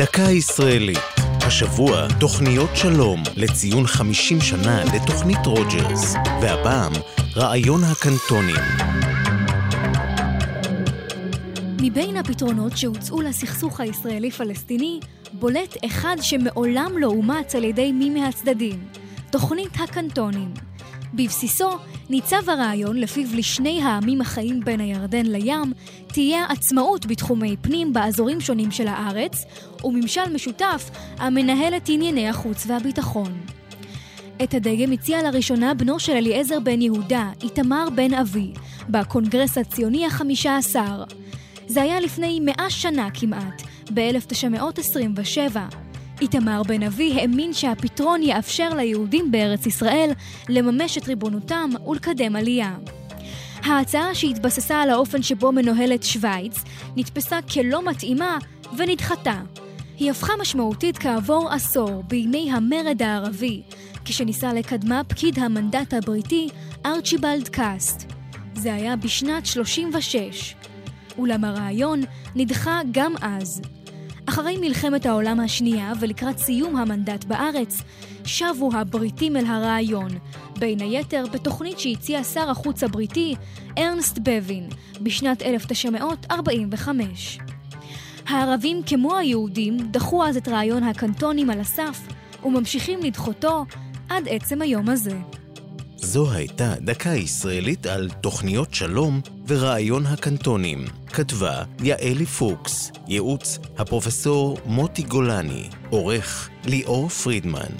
דקה ישראלית. השבוע תוכניות שלום לציון 50 שנה לתוכנית רוג'רס, והפעם רעיון הקנטונים. מבין הפתרונות שהוצאו לסכסוך הישראלי-פלסטיני, בולט אחד שמעולם לא אומץ על ידי מי מהצדדים, תוכנית הקנטונים. בבסיסו ניצב הרעיון לפיו לשני העמים החיים בין הירדן לים תהיה עצמאות בתחומי פנים באזורים שונים של הארץ, וממשל משותף המנהל את ענייני החוץ והביטחון. את הדגם הציע לראשונה בנו של אליעזר בן יהודה, איתמר בן אבי, בקונגרס הציוני החמישה עשר. זה היה לפני מאה שנה כמעט, ב-1927. איתמר בן אבי האמין שהפתרון יאפשר ליהודים בארץ ישראל לממש את ריבונותם ולקדם עלייה. ההצעה שהתבססה על האופן שבו מנוהלת שווייץ נתפסה כלא מתאימה ונדחתה. היא הפכה משמעותית כעבור עשור בימי המרד הערבי, כשניסה לקדמה פקיד המנדט הבריטי ארצ'יבלד קאסט. זה היה בשנת 36. אולם הרעיון נדחה גם אז. אחרי מלחמת העולם השנייה ולקראת סיום המנדט בארץ, שבו הבריטים אל הרעיון, בין היתר בתוכנית שהציע שר החוץ הבריטי ארנסט בבין בשנת 1945. הערבים כמו היהודים דחו אז את רעיון הקנטונים על הסף וממשיכים לדחותו עד עצם היום הזה. זו הייתה דקה ישראלית על תוכניות שלום ורעיון הקנטונים. כתבה יעלי פוקס, ייעוץ הפרופסור מוטי גולני, עורך ליאור פרידמן.